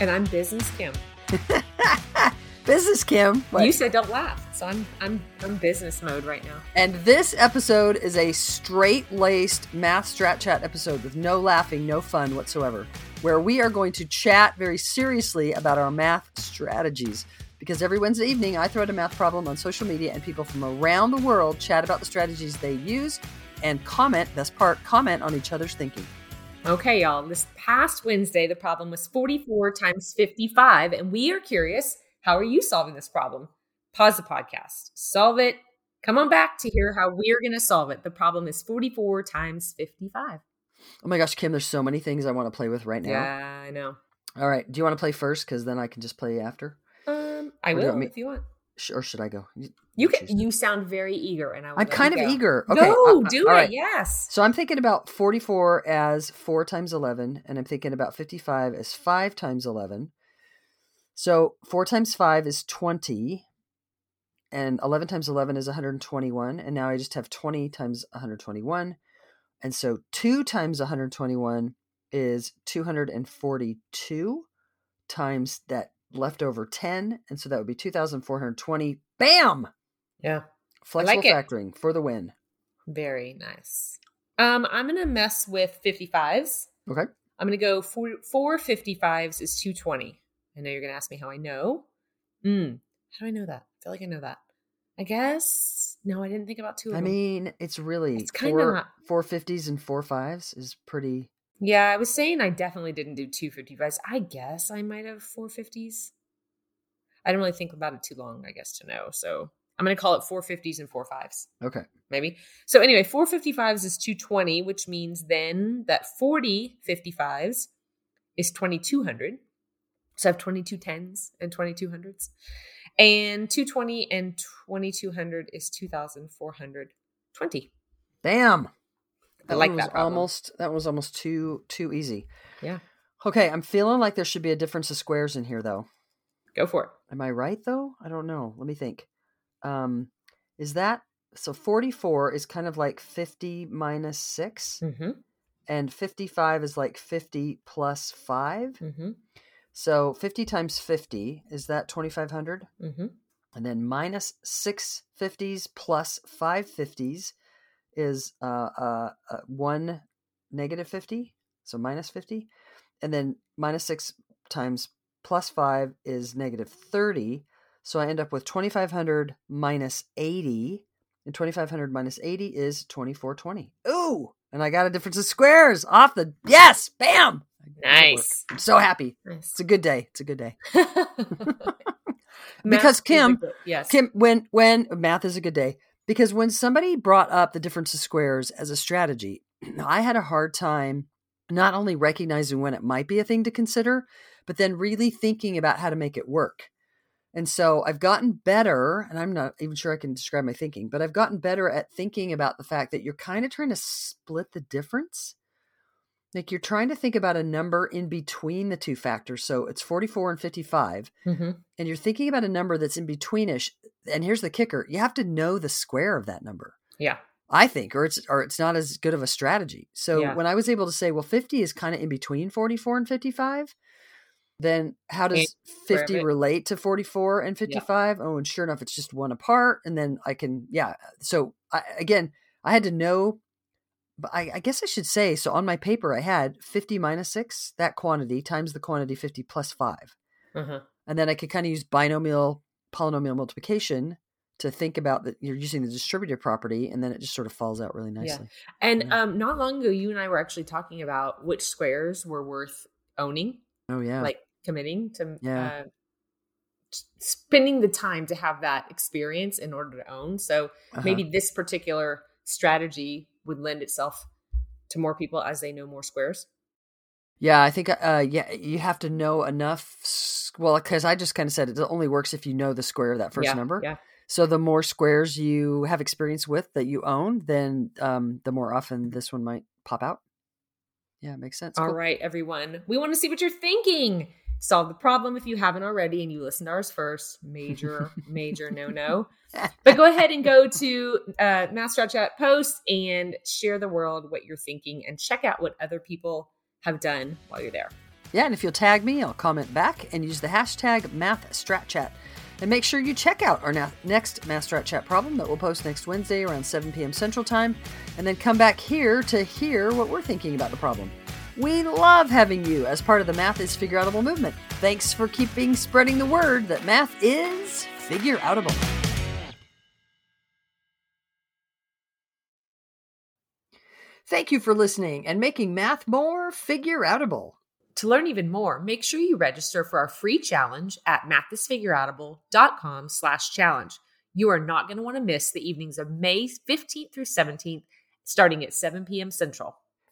And I'm Business Kim. business Kim. You said don't laugh. So I'm I'm I'm business mode right now. And this episode is a straight-laced math strat chat episode with no laughing, no fun whatsoever, where we are going to chat very seriously about our math strategies. Because every Wednesday evening I throw out a math problem on social media and people from around the world chat about the strategies they use and comment, best part, comment on each other's thinking. Okay, y'all. This past Wednesday, the problem was 44 times 55, and we are curious how are you solving this problem? pause the podcast, solve it, come on back to hear how we're going to solve it. The problem is 44 times 55. Oh my gosh, Kim, there's so many things I want to play with right now. Yeah, I know. All right. Do you want to play first? Because then I can just play after. Um, I or will if you want. Or should I go? You, you can. You sound very eager, and I. I'm kind of go. eager. Okay, go uh, do it. Right. Yes. So I'm thinking about 44 as four times 11, and I'm thinking about 55 as five times 11. So four times five is 20 and 11 times 11 is 121 and now i just have 20 times 121 and so 2 times 121 is 242 times that leftover 10 and so that would be 2420 bam! Yeah. Flexible like factoring it. for the win. Very nice. Um i'm gonna mess with 55s okay. I'm gonna go for four 55s is 220 i know you're gonna ask me how i know. Mm, how do i know that? I feel like i know that. I guess. No, I didn't think about two I them. mean, it's really it's kind of four fifties and four fives is pretty. Yeah, I was saying I definitely didn't do two fifty fives. I guess I might have four fifties. I didn't really think about it too long, I guess, to know. So I'm going to call it four fifties and four fives. Okay. Maybe. So anyway, four fifty fives is 220, which means then that 40 55s is 2200. So I have 22 tens and 22 hundreds. And 220 and 2200 is 2420. Damn. That I like that. Problem. Almost that was almost too too easy. Yeah. Okay, I'm feeling like there should be a difference of squares in here though. Go for it. Am I right though? I don't know. Let me think. Um is that so 44 is kind of like 50 minus 6 mm-hmm. and 55 is like 50 plus 5 mm-hmm. So 50 times 50 is that 2500? Mm-hmm. And then minus six 50s plus five 50s is uh, uh, uh, one negative 50. So minus 50. And then minus six times plus five is negative 30. So I end up with 2500 minus 80. And 2500 minus 80 is 2420. Ooh! And I got a difference of squares off the. Yes! Bam! Nice. I'm so happy. Nice. It's a good day. It's a good day. because Kim, yes, Kim, when when math is a good day because when somebody brought up the difference of squares as a strategy, I had a hard time not only recognizing when it might be a thing to consider, but then really thinking about how to make it work. And so I've gotten better, and I'm not even sure I can describe my thinking, but I've gotten better at thinking about the fact that you're kind of trying to split the difference like you're trying to think about a number in between the two factors. So it's 44 and 55. Mm-hmm. And you're thinking about a number that's in betweenish. And here's the kicker you have to know the square of that number. Yeah. I think, or it's or it's not as good of a strategy. So Yeah. when I was able to say, well, 50 is kind of in between 44 and 55, then how does 50 relate to 44 and 55? Oh, and sure enough, it's just one apart. And then I can, yeah. So I, again, I had to know, but I, I guess I should say, so on my paper, I had 50 minus six, that quantity times the quantity 50 plus five. Uh-huh. And then I could kind of use binomial polynomial multiplication to think about that you're using the distributive property and then it just sort of falls out really nicely. And Yeah. um, not long ago, you and I were actually talking about which squares were worth owning, Oh yeah. like committing to Yeah. uh, spending the time to have that experience in order to own. So Uh-huh. maybe this particular strategy would lend itself to more people as they know more squares. Yeah, I think uh yeah, you have to know enough well cuz I just kind of said it only works if you know the square of that first yeah, number. Yeah. So the more squares you have experience with that you own, then um the more often this one might pop out. Yeah, makes sense. All Cool. right, everyone. We want to see what you're thinking. Solve the problem if you haven't already and you listen to ours first. Major, major no no. But go ahead and go to uh, Math Strat Chat post and share the world what you're thinking and check out what other people have done while you're there. Yeah, and if you'll tag me, I'll comment back and use the hashtag MathStratChat. And make sure you check out our na- next Math Strat Chat problem that we'll post next Wednesday around 7 p.m. Central Time, and then come back here to hear what we're thinking about the problem. We love having you as part of the Math is Figure Outable movement. Thanks for keeping spreading the word that math is figure outable. Thank you for listening and making math more figure outable. To learn even more, make sure you register for our free challenge at mathisfigureoutable.com slash challenge. You are not going to want to miss the evenings of May 15th through 17th, starting at 7 p.m. Central.